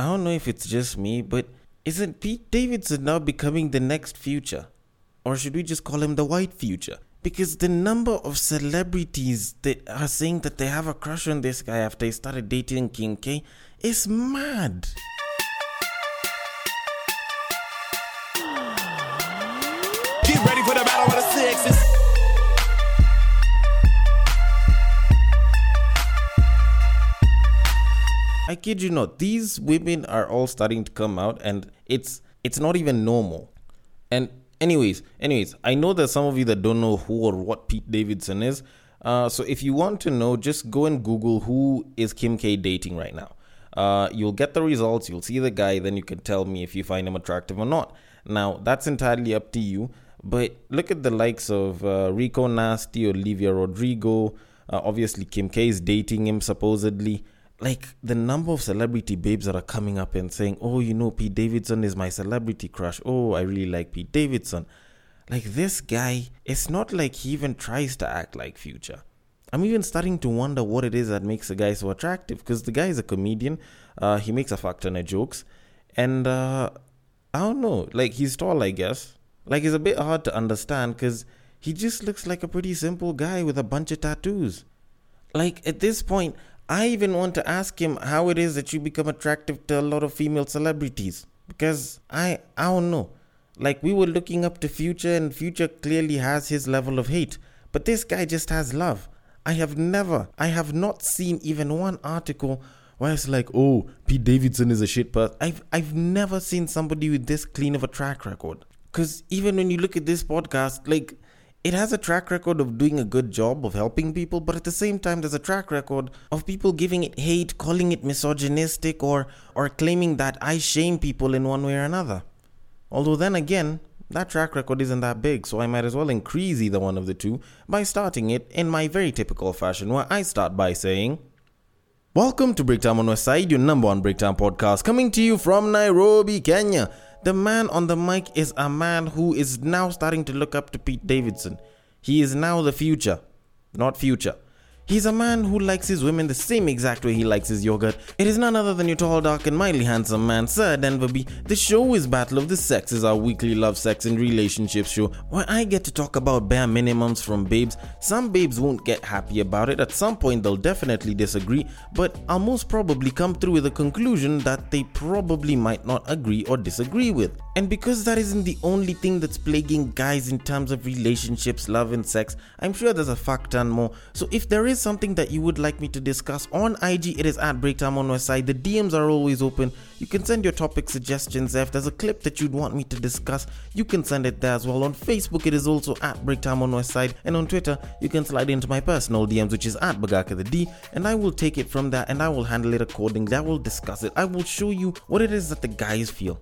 I don't know if it's just me, but isn't Pete Davidson now becoming the next future? Or should we just call him the white future? Because the number of celebrities that are saying that they have a crush on this guy after he started dating Kim K is mad. I kid you not, these women are all starting to come out and it's it's not even normal. And anyways, anyways, I know there's some of you that don't know who or what Pete Davidson is. Uh, so if you want to know, just go and Google who is Kim K dating right now. Uh, you'll get the results, you'll see the guy, then you can tell me if you find him attractive or not. Now, that's entirely up to you. But look at the likes of uh, Rico Nasty, Olivia Rodrigo. Uh, obviously, Kim K is dating him supposedly. Like the number of celebrity babes that are coming up and saying, "Oh, you know, Pete Davidson is my celebrity crush. Oh, I really like Pete Davidson." Like this guy, it's not like he even tries to act like Future. I'm even starting to wonder what it is that makes a guy so attractive because the guy is a comedian. Uh, he makes a fuck ton of jokes, and uh, I don't know. Like he's tall, I guess. Like it's a bit hard to understand because he just looks like a pretty simple guy with a bunch of tattoos. Like at this point, I even want to ask him how it is that you become attractive to a lot of female celebrities because I I don't know. Like we were looking up to Future and Future clearly has his level of hate, but this guy just has love. I have never, I have not seen even one article where it's like, oh, Pete Davidson is a shit person. I've I've never seen somebody with this clean of a track record. Cause even when you look at this podcast, like it has a track record of doing a good job of helping people, but at the same time, there's a track record of people giving it hate, calling it misogynistic, or or claiming that I shame people in one way or another. Although then again, that track record isn't that big, so I might as well increase either one of the two by starting it in my very typical fashion, where I start by saying. Welcome to Breaktime on West Side, your number one breakdown podcast, coming to you from Nairobi, Kenya. The man on the mic is a man who is now starting to look up to Pete Davidson. He is now the future, not future. He's a man who likes his women the same exact way he likes his yogurt. It is none other than your tall, dark, and mildly handsome man, Sir Denver B. The show is Battle of the Sexes, our weekly love, sex, and relationships show, where I get to talk about bare minimums from babes. Some babes won't get happy about it. At some point, they'll definitely disagree, but I'll most probably come through with a conclusion that they probably might not agree or disagree with. And because that isn't the only thing that's plaguing guys in terms of relationships, love, and sex, I'm sure there's a fuck ton more. So if there is something that you would like me to discuss on IG, it is at Breaktime on West Side. The DMs are always open. You can send your topic suggestions. If there's a clip that you'd want me to discuss, you can send it there as well. On Facebook, it is also at Breaktime on West Side. And on Twitter, you can slide into my personal DMs, which is at Bagaka the D, and I will take it from there and I will handle it accordingly. I will discuss it. I will show you what it is that the guys feel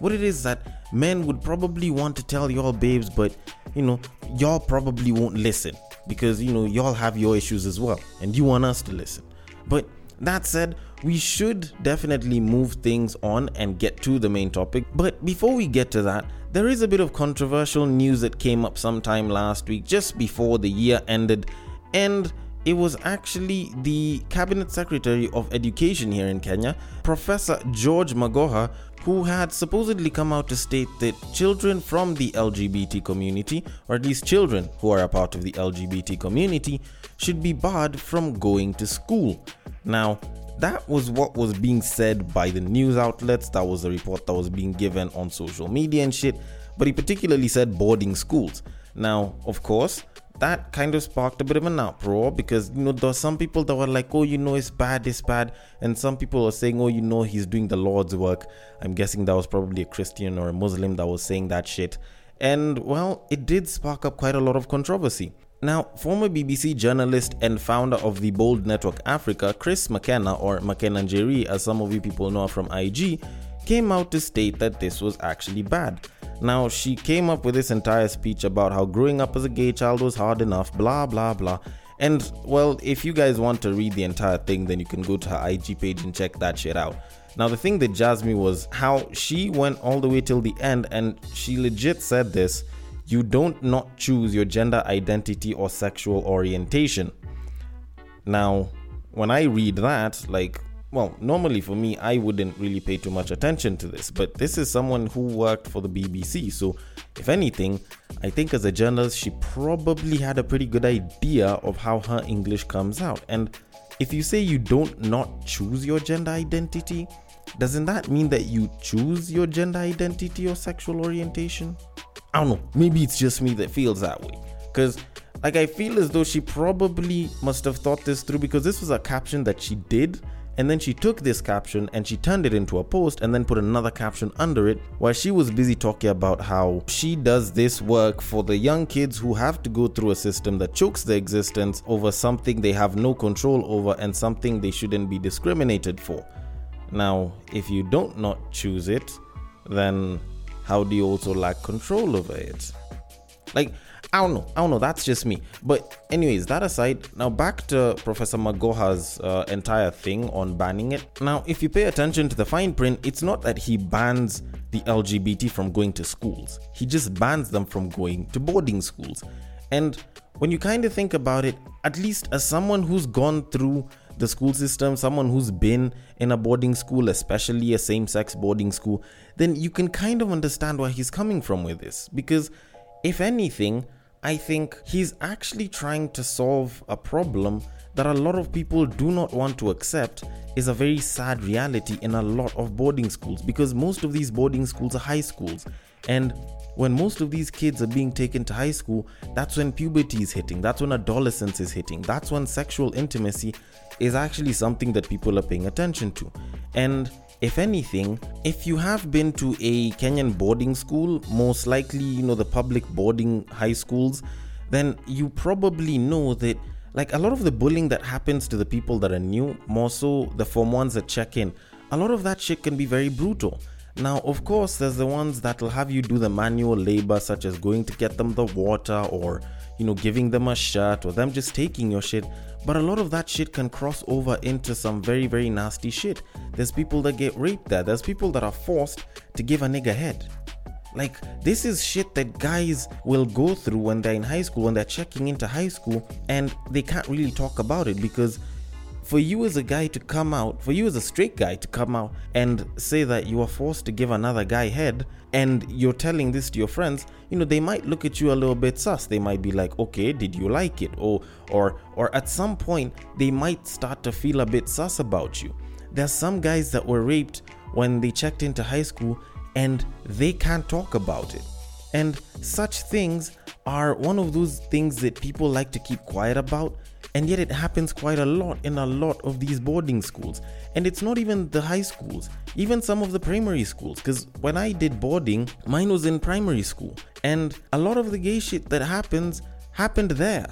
what it is that men would probably want to tell y'all babes, but you know, y'all probably won't listen because you know, y'all have your issues as well and you want us to listen. But that said, we should definitely move things on and get to the main topic. But before we get to that, there is a bit of controversial news that came up sometime last week, just before the year ended, and it was actually the Cabinet Secretary of Education here in Kenya, Professor George Magoha, who had supposedly come out to state that children from the LGBT community, or at least children who are a part of the LGBT community, should be barred from going to school. Now, that was what was being said by the news outlets, that was the report that was being given on social media and shit, but he particularly said boarding schools. Now, of course, that kind of sparked a bit of an uproar because you know there were some people that were like, "Oh, you know, it's bad, it's bad," and some people were saying, "Oh, you know, he's doing the Lord's work." I'm guessing that was probably a Christian or a Muslim that was saying that shit, and well, it did spark up quite a lot of controversy. Now, former BBC journalist and founder of the Bold Network Africa, Chris McKenna, or McKenna Jerry, as some of you people know from IG, came out to state that this was actually bad. Now, she came up with this entire speech about how growing up as a gay child was hard enough, blah, blah, blah. And, well, if you guys want to read the entire thing, then you can go to her IG page and check that shit out. Now, the thing that jazzed me was how she went all the way till the end and she legit said this you don't not choose your gender identity or sexual orientation. Now, when I read that, like, well, normally for me, I wouldn't really pay too much attention to this, but this is someone who worked for the BBC. So, if anything, I think as a journalist, she probably had a pretty good idea of how her English comes out. And if you say you don't not choose your gender identity, doesn't that mean that you choose your gender identity or sexual orientation? I don't know. Maybe it's just me that feels that way. Because, like, I feel as though she probably must have thought this through because this was a caption that she did and then she took this caption and she turned it into a post and then put another caption under it while she was busy talking about how she does this work for the young kids who have to go through a system that chokes their existence over something they have no control over and something they shouldn't be discriminated for. Now, if you don't not choose it, then how do you also lack control over it? Like, I don't know. I don't know. That's just me. But, anyways, that aside, now back to Professor Magoha's uh, entire thing on banning it. Now, if you pay attention to the fine print, it's not that he bans the LGBT from going to schools, he just bans them from going to boarding schools. And when you kind of think about it, at least as someone who's gone through the school system, someone who's been in a boarding school, especially a same sex boarding school, then you can kind of understand where he's coming from with this. Because, if anything, I think he's actually trying to solve a problem that a lot of people do not want to accept is a very sad reality in a lot of boarding schools because most of these boarding schools are high schools. And when most of these kids are being taken to high school, that's when puberty is hitting, that's when adolescence is hitting, that's when sexual intimacy is actually something that people are paying attention to. And if anything, if you have been to a Kenyan boarding school, most likely, you know, the public boarding high schools, then you probably know that like a lot of the bullying that happens to the people that are new, more so the form ones that check in, a lot of that shit can be very brutal. Now, of course, there's the ones that'll have you do the manual labor, such as going to get them the water or, you know, giving them a shirt or them just taking your shit. But a lot of that shit can cross over into some very, very nasty shit. There's people that get raped there, there's people that are forced to give a nigga head. Like, this is shit that guys will go through when they're in high school, when they're checking into high school, and they can't really talk about it because for you as a guy to come out, for you as a straight guy to come out and say that you are forced to give another guy head and you're telling this to your friends, you know, they might look at you a little bit sus. They might be like, "Okay, did you like it?" or or or at some point they might start to feel a bit sus about you. There's some guys that were raped when they checked into high school and they can't talk about it. And such things are one of those things that people like to keep quiet about and yet it happens quite a lot in a lot of these boarding schools. And it's not even the high schools, even some of the primary schools. Because when I did boarding, mine was in primary school. And a lot of the gay shit that happens happened there.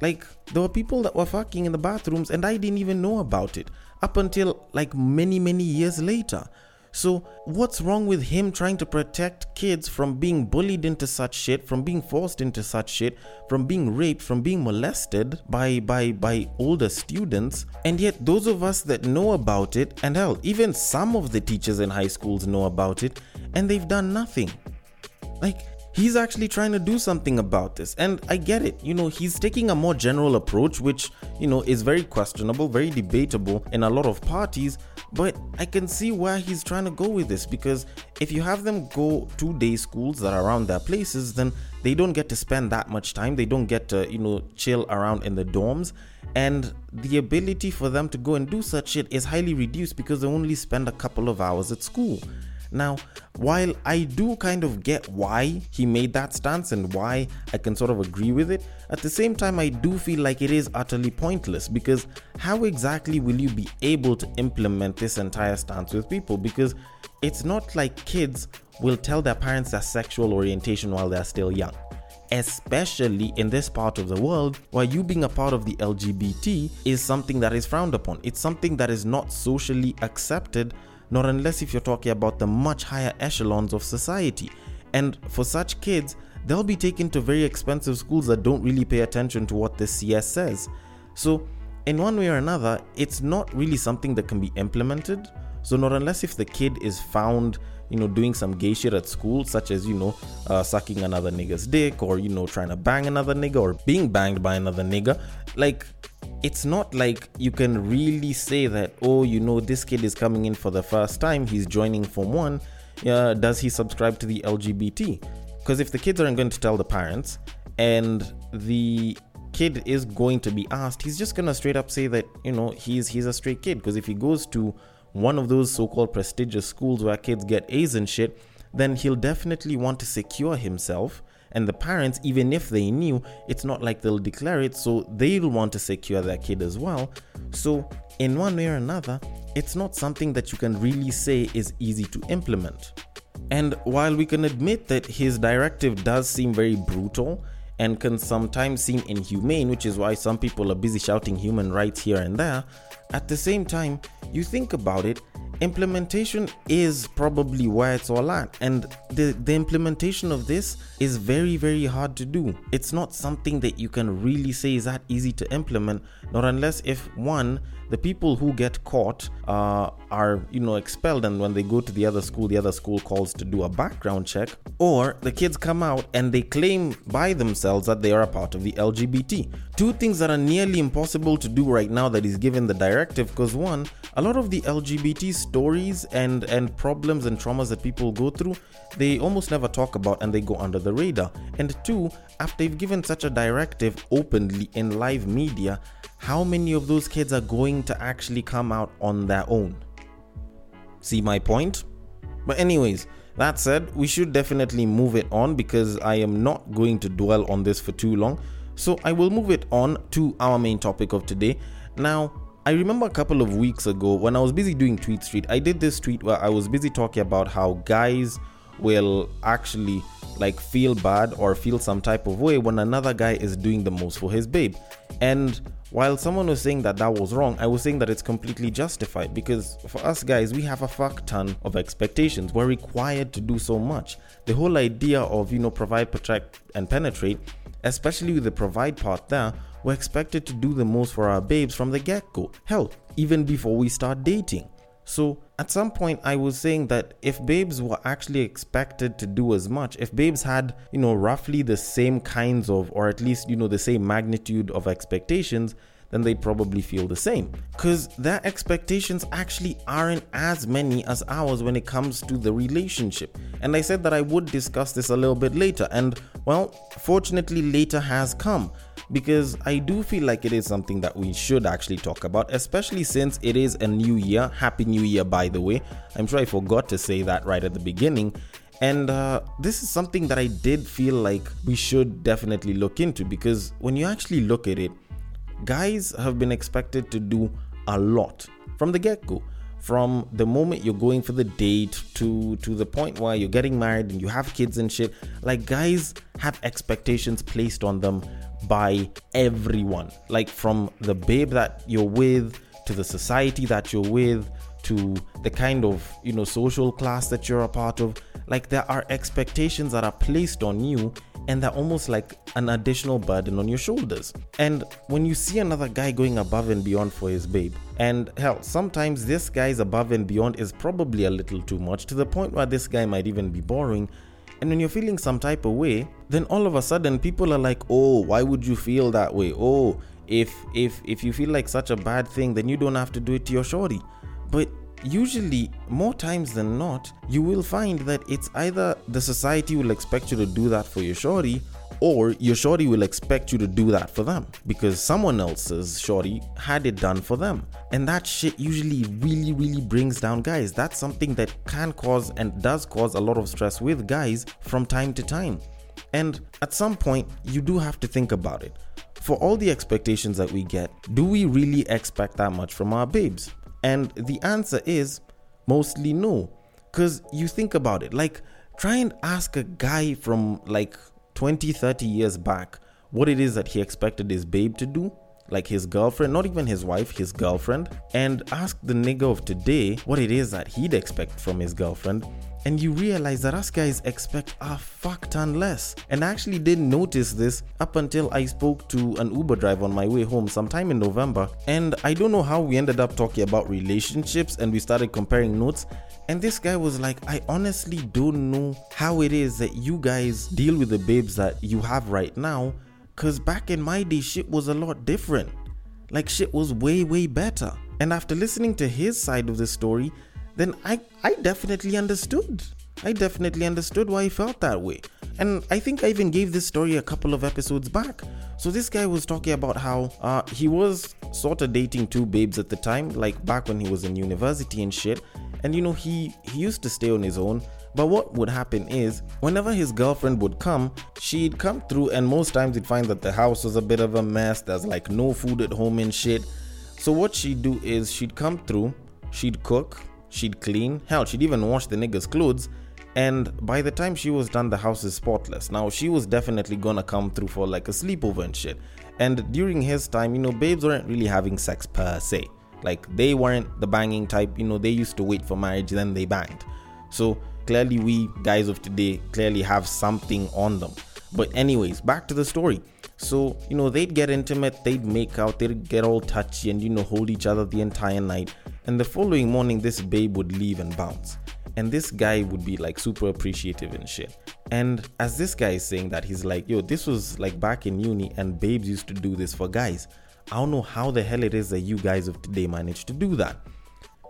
Like, there were people that were fucking in the bathrooms and I didn't even know about it up until like many, many years later. So, what's wrong with him trying to protect kids from being bullied into such shit, from being forced into such shit, from being raped, from being molested by by by older students? And yet those of us that know about it, and hell, even some of the teachers in high schools know about it, and they've done nothing. Like he's actually trying to do something about this and i get it you know he's taking a more general approach which you know is very questionable very debatable in a lot of parties but I can see where he's trying to go with this because if you have them go to day schools that are around their places, then they don't get to spend that much time. They don't get to, you know, chill around in the dorms. And the ability for them to go and do such shit is highly reduced because they only spend a couple of hours at school. Now, while I do kind of get why he made that stance and why I can sort of agree with it, at the same time, I do feel like it is utterly pointless because how exactly will you be able to implement this entire stance with people? Because it's not like kids will tell their parents their sexual orientation while they're still young especially in this part of the world where you being a part of the LGBT is something that is frowned upon. It's something that is not socially accepted not unless if you're talking about the much higher echelons of society. And for such kids, they'll be taken to very expensive schools that don't really pay attention to what the CS says. So, in one way or another, it's not really something that can be implemented. So not unless if the kid is found, you know, doing some gay shit at school, such as you know, uh, sucking another nigga's dick, or you know, trying to bang another nigga, or being banged by another nigga, like it's not like you can really say that, oh, you know, this kid is coming in for the first time, he's joining Form 1. Uh, does he subscribe to the LGBT? Because if the kids aren't going to tell the parents and the kid is going to be asked, he's just gonna straight up say that, you know, he's he's a straight kid. Because if he goes to one of those so-called prestigious schools where kids get A's and shit, then he'll definitely want to secure himself and the parents, even if they knew, it's not like they'll declare it, so they'll want to secure their kid as well. So, in one way or another, it's not something that you can really say is easy to implement. And while we can admit that his directive does seem very brutal and can sometimes seem inhumane, which is why some people are busy shouting human rights here and there, at the same time, you think about it, implementation is probably where it's all at. And the, the implementation of this is very very hard to do. It's not something that you can really say is that easy to implement not unless if one the people who get caught uh, are you know expelled and when they go to the other school the other school calls to do a background check or the kids come out and they claim by themselves that they are a part of the lgbt two things that are nearly impossible to do right now that is given the directive because one a lot of the lgbt stories and and problems and traumas that people go through they almost never talk about and they go under the radar. And two after they've given such a directive openly in live media how many of those kids are going to actually come out on their own? See my point? But, anyways, that said, we should definitely move it on because I am not going to dwell on this for too long. So, I will move it on to our main topic of today. Now, I remember a couple of weeks ago when I was busy doing Tweet Street, I did this tweet where I was busy talking about how guys will actually like feel bad or feel some type of way when another guy is doing the most for his babe. And while someone was saying that that was wrong, I was saying that it's completely justified because for us guys, we have a fuck ton of expectations. We're required to do so much. The whole idea of, you know, provide, protect, and penetrate, especially with the provide part there, we're expected to do the most for our babes from the get go. Hell, even before we start dating. So at some point, I was saying that if babes were actually expected to do as much, if babes had, you know, roughly the same kinds of, or at least, you know, the same magnitude of expectations, then they probably feel the same. Because their expectations actually aren't as many as ours when it comes to the relationship. And I said that I would discuss this a little bit later, and well, fortunately, later has come because I do feel like it is something that we should actually talk about, especially since it is a new year. Happy New Year, by the way. I'm sure I forgot to say that right at the beginning. And uh, this is something that I did feel like we should definitely look into because when you actually look at it, guys have been expected to do a lot from the get go from the moment you're going for the date to to the point where you're getting married and you have kids and shit like guys have expectations placed on them by everyone. Like from the babe that you're with to the society that you're with to the kind of you know social class that you're a part of like there are expectations that are placed on you and they're almost like an additional burden on your shoulders. And when you see another guy going above and beyond for his babe, and hell, sometimes this guy's above and beyond is probably a little too much to the point where this guy might even be boring. And when you're feeling some type of way, then all of a sudden people are like, "Oh, why would you feel that way? Oh, if if if you feel like such a bad thing, then you don't have to do it to your shorty." But usually more times than not you will find that it's either the society will expect you to do that for your shorty or your shorty will expect you to do that for them because someone else's shorty had it done for them. And that shit usually really, really brings down guys. That's something that can cause and does cause a lot of stress with guys from time to time. And at some point, you do have to think about it. For all the expectations that we get, do we really expect that much from our babes? And the answer is mostly no. Because you think about it, like, try and ask a guy from like 20, 30 years back what it is that he expected his babe to do. Like his girlfriend, not even his wife, his girlfriend, and ask the nigga of today what it is that he'd expect from his girlfriend. And you realize that us guys expect a fuck ton less. And I actually didn't notice this up until I spoke to an Uber driver on my way home sometime in November. And I don't know how we ended up talking about relationships and we started comparing notes. And this guy was like, I honestly don't know how it is that you guys deal with the babes that you have right now. Cause back in my day, shit was a lot different. Like shit was way, way better. And after listening to his side of the story, then I, I definitely understood. I definitely understood why he felt that way. And I think I even gave this story a couple of episodes back. So this guy was talking about how uh, he was sort of dating two babes at the time, like back when he was in university and shit. And you know, he, he used to stay on his own. But what would happen is, whenever his girlfriend would come, she'd come through, and most times he'd find that the house was a bit of a mess. There's like no food at home and shit. So what she'd do is she'd come through, she'd cook, she'd clean, hell, she'd even wash the nigga's clothes. And by the time she was done, the house is spotless. Now, she was definitely gonna come through for like a sleepover and shit. And during his time, you know, babes weren't really having sex per se. Like, they weren't the banging type, you know, they used to wait for marriage, then they banged. So, clearly, we guys of today clearly have something on them. But, anyways, back to the story. So, you know, they'd get intimate, they'd make out, they'd get all touchy and, you know, hold each other the entire night. And the following morning, this babe would leave and bounce. And this guy would be like super appreciative and shit. And as this guy is saying that, he's like, yo, this was like back in uni, and babes used to do this for guys. I don't know how the hell it is that you guys of today managed to do that.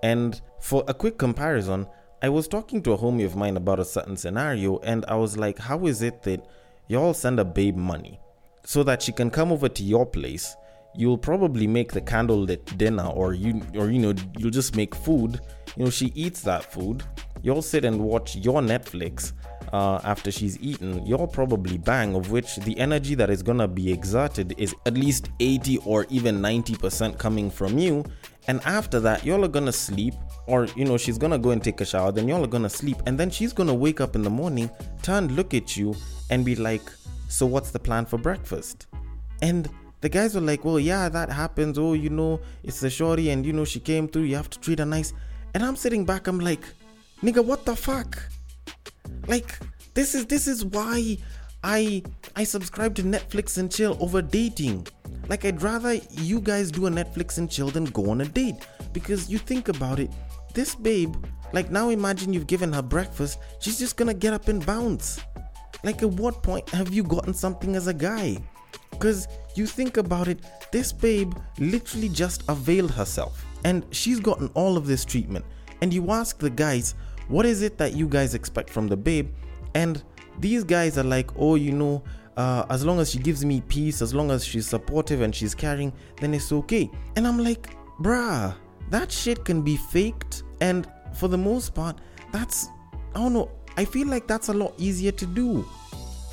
And for a quick comparison, I was talking to a homie of mine about a certain scenario, and I was like, how is it that y'all send a babe money so that she can come over to your place? You'll probably make the candlelit dinner, or you, or you know, you'll just make food. You know, she eats that food. You'll sit and watch your Netflix uh, after she's eaten. You'll probably bang, of which the energy that is gonna be exerted is at least 80 or even 90% coming from you. And after that, y'all are gonna sleep, or you know, she's gonna go and take a shower, then y'all are gonna sleep, and then she's gonna wake up in the morning, turn, look at you, and be like, So, what's the plan for breakfast? And the guys were like, Well, yeah, that happens. Oh, you know, it's the shorty, and you know, she came through, you have to treat her nice. And I'm sitting back, I'm like, Nigga, what the fuck? Like, this is this is why I I subscribe to Netflix and chill over dating. Like I'd rather you guys do a Netflix and chill than go on a date. Because you think about it, this babe, like now imagine you've given her breakfast, she's just gonna get up and bounce. Like at what point have you gotten something as a guy? Because you think about it, this babe literally just availed herself and she's gotten all of this treatment. And you ask the guys, what is it that you guys expect from the babe? And these guys are like, oh, you know, uh, as long as she gives me peace, as long as she's supportive and she's caring, then it's okay. And I'm like, bruh, that shit can be faked. And for the most part, that's, I don't know, I feel like that's a lot easier to do.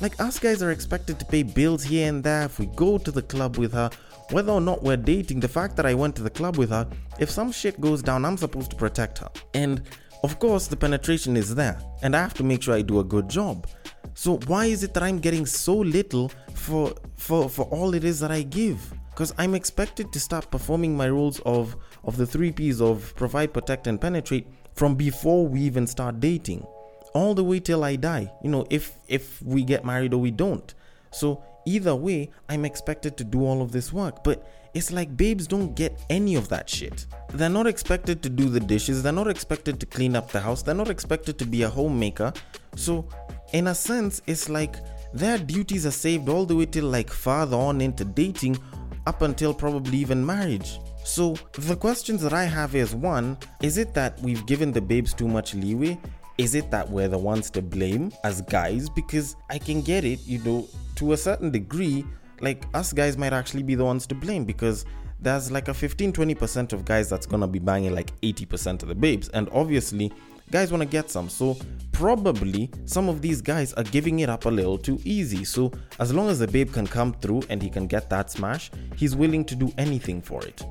Like, us guys are expected to pay bills here and there if we go to the club with her. Whether or not we're dating, the fact that I went to the club with her, if some shit goes down, I'm supposed to protect her. And of course, the penetration is there, and I have to make sure I do a good job. So why is it that I'm getting so little for for for all it is that I give? Because I'm expected to start performing my roles of of the three P's of provide, protect, and penetrate from before we even start dating, all the way till I die. You know, if if we get married or we don't. So either way, I'm expected to do all of this work. But it's like babes don't get any of that shit. They're not expected to do the dishes, they're not expected to clean up the house, they're not expected to be a homemaker. So, in a sense, it's like their duties are saved all the way till like farther on into dating, up until probably even marriage. So, the questions that I have is one, is it that we've given the babes too much leeway? Is it that we're the ones to blame as guys? Because I can get it, you know, to a certain degree, like us guys might actually be the ones to blame because there's like a 15 20% of guys that's gonna be banging like 80% of the babes, and obviously, guys wanna get some. So, probably some of these guys are giving it up a little too easy. So, as long as the babe can come through and he can get that smash, he's willing to do anything for it.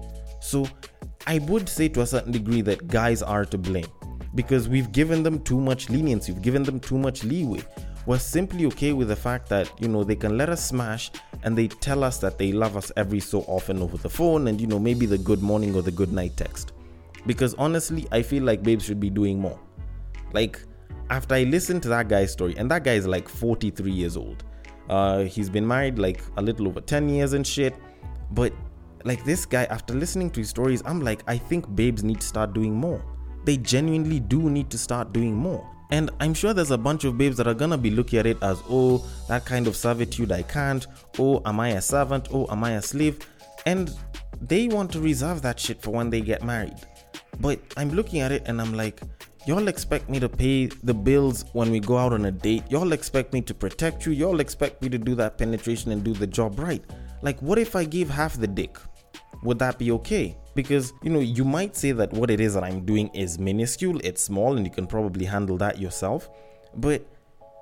So, I would say to a certain degree that guys are to blame because we've given them too much leniency, we've given them too much leeway. We're simply okay with the fact that, you know, they can let us smash and they tell us that they love us every so often over the phone and, you know, maybe the good morning or the good night text. Because honestly, I feel like babes should be doing more. Like, after I listened to that guy's story, and that guy is like 43 years old. Uh, he's been married like a little over 10 years and shit. But like this guy, after listening to his stories, I'm like, I think babes need to start doing more. They genuinely do need to start doing more. And I'm sure there's a bunch of babes that are gonna be looking at it as, oh, that kind of servitude I can't. Oh, am I a servant? Oh, am I a slave? And they want to reserve that shit for when they get married. But I'm looking at it and I'm like, y'all expect me to pay the bills when we go out on a date. Y'all expect me to protect you. Y'all expect me to do that penetration and do the job right. Like, what if I gave half the dick? Would that be okay? Because, you know, you might say that what it is that I'm doing is minuscule, it's small, and you can probably handle that yourself. But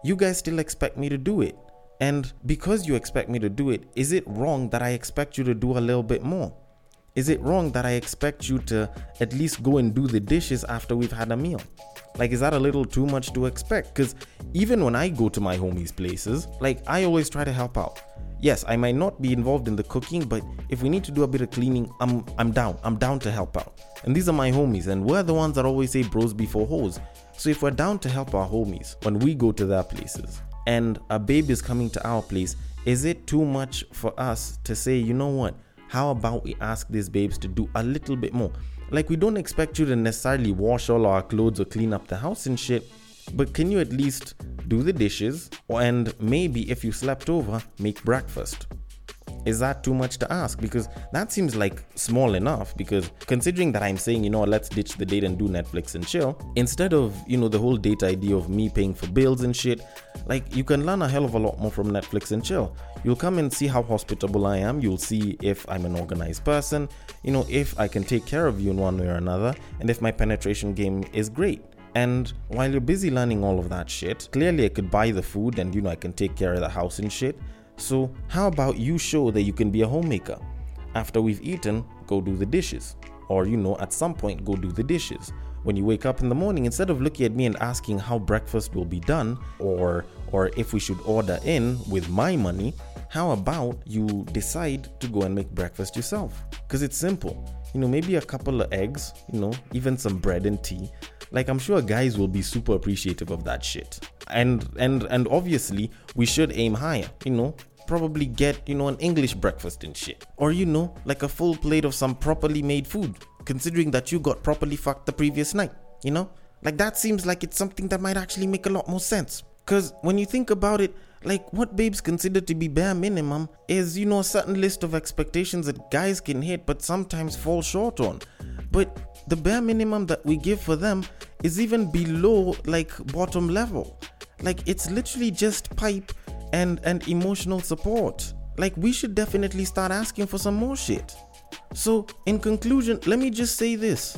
you guys still expect me to do it. And because you expect me to do it, is it wrong that I expect you to do a little bit more? Is it wrong that I expect you to at least go and do the dishes after we've had a meal? Like, is that a little too much to expect? Because even when I go to my homies' places, like, I always try to help out. Yes, I might not be involved in the cooking, but if we need to do a bit of cleaning, I'm I'm down. I'm down to help out. And these are my homies, and we're the ones that always say bros before hoes. So if we're down to help our homies when we go to their places, and a babe is coming to our place, is it too much for us to say, you know what? How about we ask these babes to do a little bit more? Like, we don't expect you to necessarily wash all our clothes or clean up the house and shit, but can you at least do the dishes? And maybe if you slept over, make breakfast? Is that too much to ask? Because that seems like small enough. Because considering that I'm saying, you know, let's ditch the date and do Netflix and chill, instead of, you know, the whole date idea of me paying for bills and shit, like you can learn a hell of a lot more from Netflix and chill. You'll come and see how hospitable I am. You'll see if I'm an organized person, you know, if I can take care of you in one way or another, and if my penetration game is great. And while you're busy learning all of that shit, clearly I could buy the food and you know I can take care of the house and shit. So, how about you show that you can be a homemaker? After we've eaten, go do the dishes. Or, you know, at some point, go do the dishes. When you wake up in the morning, instead of looking at me and asking how breakfast will be done or or if we should order in with my money, how about you decide to go and make breakfast yourself? Because it's simple. You know, maybe a couple of eggs, you know, even some bread and tea. Like I'm sure guys will be super appreciative of that shit. And and and obviously we should aim higher, you know. Probably get, you know, an English breakfast and shit. Or you know, like a full plate of some properly made food, considering that you got properly fucked the previous night, you know? Like that seems like it's something that might actually make a lot more sense. Cause when you think about it, like what babes consider to be bare minimum is, you know, a certain list of expectations that guys can hit but sometimes fall short on. But the bare minimum that we give for them is even below like bottom level. Like it's literally just pipe and and emotional support. Like we should definitely start asking for some more shit. So, in conclusion, let me just say this.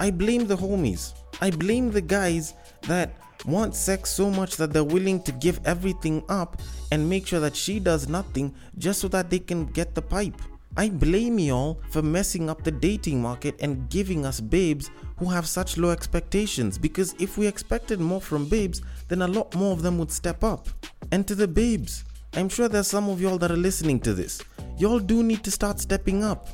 I blame the homies. I blame the guys that want sex so much that they're willing to give everything up and make sure that she does nothing just so that they can get the pipe. I blame y'all for messing up the dating market and giving us babes who have such low expectations because if we expected more from babes, then a lot more of them would step up. And to the babes, I'm sure there's some of y'all that are listening to this. Y'all do need to start stepping up.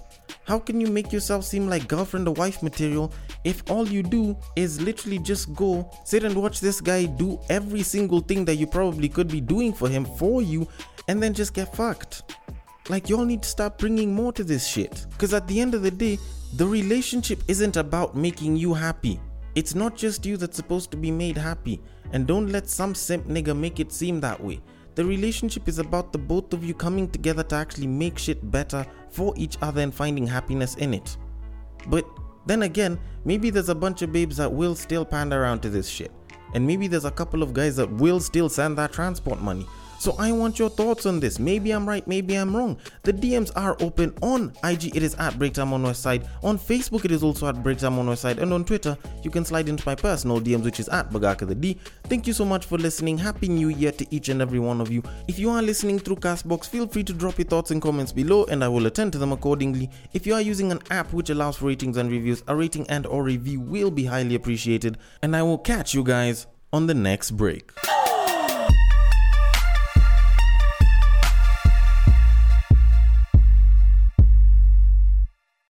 How can you make yourself seem like girlfriend or wife material if all you do is literally just go sit and watch this guy do every single thing that you probably could be doing for him for you and then just get fucked? Like, y'all need to start bringing more to this shit. Because at the end of the day, the relationship isn't about making you happy. It's not just you that's supposed to be made happy. And don't let some simp nigga make it seem that way. The relationship is about the both of you coming together to actually make shit better for each other and finding happiness in it. But then again, maybe there's a bunch of babes that will still pander around to this shit. And maybe there's a couple of guys that will still send that transport money. So I want your thoughts on this. Maybe I'm right, maybe I'm wrong. The DMs are open on IG, it is at Breaktime on West Side. On Facebook, it is also at Breaktime on West Side. And on Twitter, you can slide into my personal DMs, which is at Bagaka the D. Thank you so much for listening. Happy New Year to each and every one of you. If you are listening through Castbox, feel free to drop your thoughts and comments below, and I will attend to them accordingly. If you are using an app which allows for ratings and reviews, a rating and or review will be highly appreciated. And I will catch you guys on the next break.